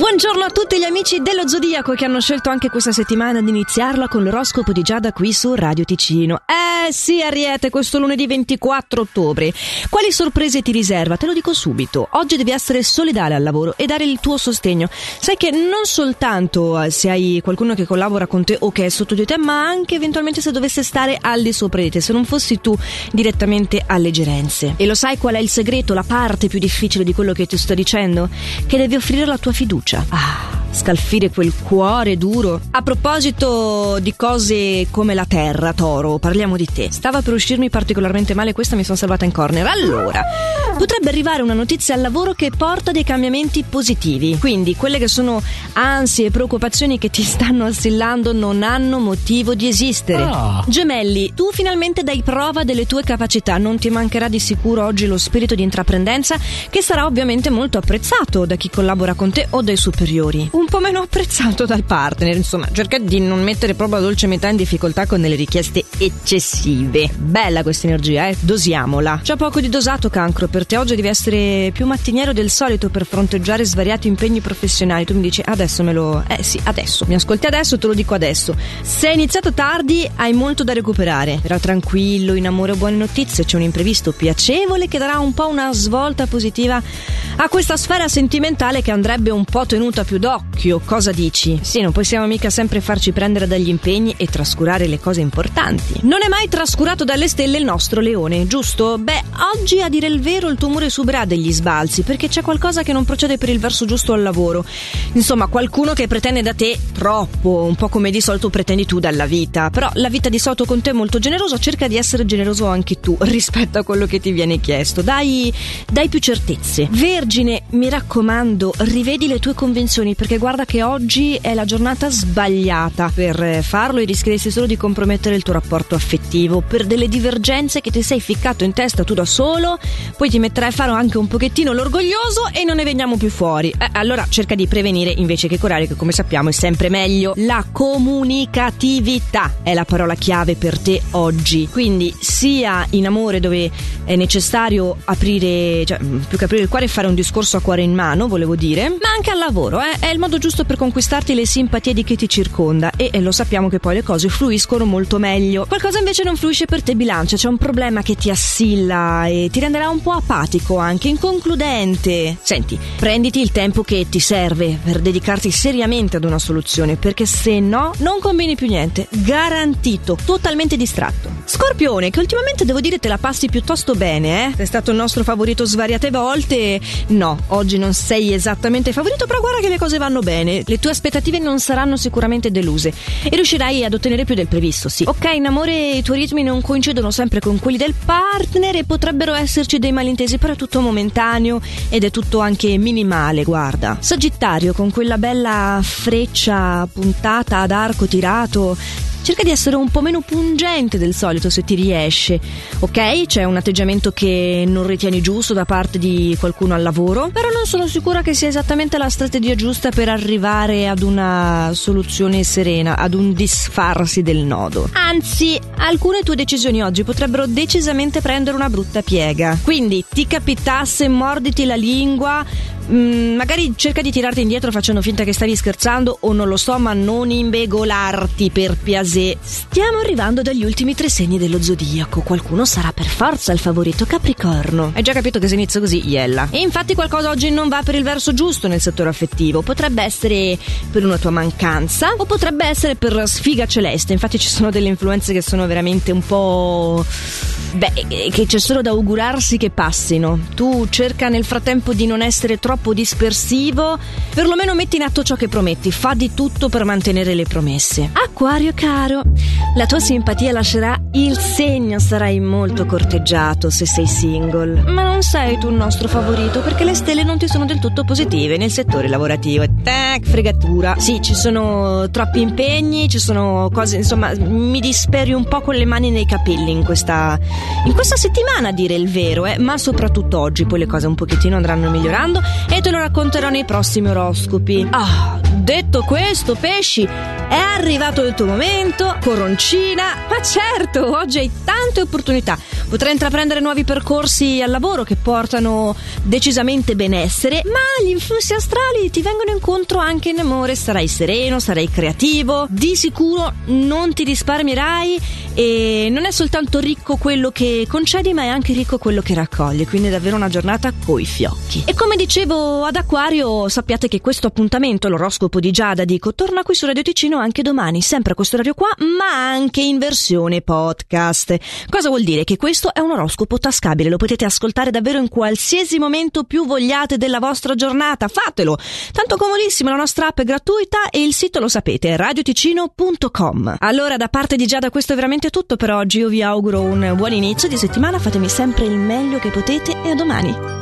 Buongiorno a tutti gli amici dello Zodiaco che hanno scelto anche questa settimana di iniziarla con l'oroscopo di Giada qui su Radio Ticino. Eh sì, Ariete, questo lunedì 24 ottobre. Quali sorprese ti riserva? Te lo dico subito. Oggi devi essere solidale al lavoro e dare il tuo sostegno. Sai che non soltanto eh, se hai qualcuno che collabora con te o che è sotto di te, ma anche eventualmente se dovesse stare al di sopra di te, se non fossi tu direttamente alle gerenze. E lo sai qual è il segreto, la parte più difficile di quello che ti sto dicendo? Che devi offrire la tua fiducia. Ah scalfire quel cuore duro. A proposito di cose come la terra, Toro, parliamo di te. Stava per uscirmi particolarmente male questa, mi sono salvata in corner. Allora, potrebbe arrivare una notizia al lavoro che porta dei cambiamenti positivi. Quindi quelle che sono ansie e preoccupazioni che ti stanno assillando non hanno motivo di esistere. Oh. Gemelli, tu finalmente dai prova delle tue capacità. Non ti mancherà di sicuro oggi lo spirito di intraprendenza che sarà ovviamente molto apprezzato da chi collabora con te o dai superiori un po' meno apprezzato dal partner. Insomma, cerca di non mettere proprio la dolce metà in difficoltà con delle richieste eccessive. Bella questa energia, eh? Dosiamola. C'è poco di dosato, cancro. Per te oggi devi essere più mattiniero del solito per fronteggiare svariati impegni professionali. Tu mi dici, adesso me lo. Eh sì, adesso. Mi ascolti adesso, te lo dico adesso. Se hai iniziato tardi, hai molto da recuperare. Però tranquillo, in amore o buone notizie, c'è un imprevisto piacevole che darà un po' una svolta positiva a questa sfera sentimentale che andrebbe un po' tenuta più d'occhio occhio, cosa dici? Sì, non possiamo mica sempre farci prendere dagli impegni e trascurare le cose importanti. Non è mai trascurato dalle stelle il nostro leone, giusto? Beh, oggi a dire il vero il tuo umore subirà degli sbalzi perché c'è qualcosa che non procede per il verso giusto al lavoro. Insomma, qualcuno che pretende da te troppo, un po' come di solito pretendi tu dalla vita. Però la vita di solito con te è molto generosa, cerca di essere generoso anche tu rispetto a quello che ti viene chiesto. Dai, dai più certezze. Vergine, mi raccomando, rivedi le tue convenzioni perché guarda che oggi è la giornata sbagliata per farlo e rischieresti solo di compromettere il tuo rapporto affettivo per delle divergenze che ti sei ficcato in testa tu da solo, poi ti metterai a fare anche un pochettino l'orgoglioso e non ne veniamo più fuori. Eh, allora cerca di prevenire invece che curare, che come sappiamo è sempre meglio. La comunicatività è la parola chiave per te oggi. Quindi sia in amore dove è necessario aprire, cioè più che aprire il cuore fare un discorso a cuore in mano, volevo dire, ma anche al lavoro, eh? è il modo giusto per conquistarti le simpatie di chi ti circonda e, e lo sappiamo che poi le cose fluiscono molto meglio. Qualcosa invece non fluisce per te bilancia, c'è un problema che ti assilla e ti renderà un po' apatico, anche inconcludente. Senti, prenditi il tempo che ti serve per dedicarti seriamente ad una soluzione, perché se no non combini più niente. Garantito, totalmente distratto. Scorpione, che ultimamente devo dire te la passi piuttosto bene, eh? Sei stato il nostro favorito svariate volte. No, oggi non sei esattamente favorito, però guarda che le cose vanno bene, le tue aspettative non saranno sicuramente deluse e riuscirai ad ottenere più del previsto, sì. Ok, in amore i tuoi ritmi non coincidono sempre con quelli del partner e potrebbero esserci dei malintesi, però è tutto momentaneo ed è tutto anche minimale, guarda. Sagittario, con quella bella freccia puntata ad arco tirato, cerca di essere un po' meno pungente del solito se ti riesce, ok? C'è un atteggiamento che non ritieni giusto da parte di qualcuno al lavoro, però non sono sicura che sia esattamente la strategia giusta per arrivare ad una soluzione serena, ad un disfarsi del nodo. Anzi, alcune tue decisioni oggi potrebbero decisamente prendere una brutta piega. Quindi ti capitasse, morditi la lingua, Mm, magari cerca di tirarti indietro facendo finta che stavi scherzando o non lo so, ma non imbegolarti per piasè. Stiamo arrivando dagli ultimi tre segni dello zodiaco. Qualcuno sarà per forza il favorito Capricorno. Hai già capito che se inizia così, iella. E infatti qualcosa oggi non va per il verso giusto nel settore affettivo. Potrebbe essere per una tua mancanza o potrebbe essere per sfiga celeste. Infatti ci sono delle influenze che sono veramente un po' Beh, che c'è solo da augurarsi che passino. Tu cerca nel frattempo di non essere troppo dispersivo, perlomeno metti in atto ciò che prometti, fa di tutto per mantenere le promesse. Acquario caro, la tua simpatia lascerà il segno, sarai molto corteggiato se sei single. Ma non sei tu il nostro favorito perché le stelle non ti sono del tutto positive nel settore lavorativo. Tac, fregatura. Sì, ci sono troppi impegni, ci sono cose, insomma, mi disperi un po' con le mani nei capelli in questa in questa settimana a dire il vero, eh, ma soprattutto oggi poi le cose un pochettino andranno migliorando e te lo racconterò nei prossimi oroscopi. Ah, detto questo, pesci, È arrivato il tuo momento, coroncina, ma certo, oggi hai tante opportunità. Potrai intraprendere nuovi percorsi al lavoro che portano decisamente benessere, ma gli influssi astrali ti vengono incontro anche in amore. Sarai sereno, sarai creativo, di sicuro non ti risparmierai e non è soltanto ricco quello che concedi, ma è anche ricco quello che raccogli. Quindi è davvero una giornata coi fiocchi. E come dicevo ad Aquario, sappiate che questo appuntamento, l'oroscopo di Giada, dico, torna qui su Radio Ticino anche domani, sempre a questo orario qua, ma anche in versione podcast. Cosa vuol dire? Che questo è un oroscopo tascabile, lo potete ascoltare davvero in qualsiasi momento più vogliate della vostra giornata. Fatelo! Tanto comodissimo, la nostra app è gratuita e il sito lo sapete, radioticino.com. Allora, da parte di Giada, questo è veramente tutto per oggi. Io vi auguro un buon inizio di settimana, fatemi sempre il meglio che potete e a domani.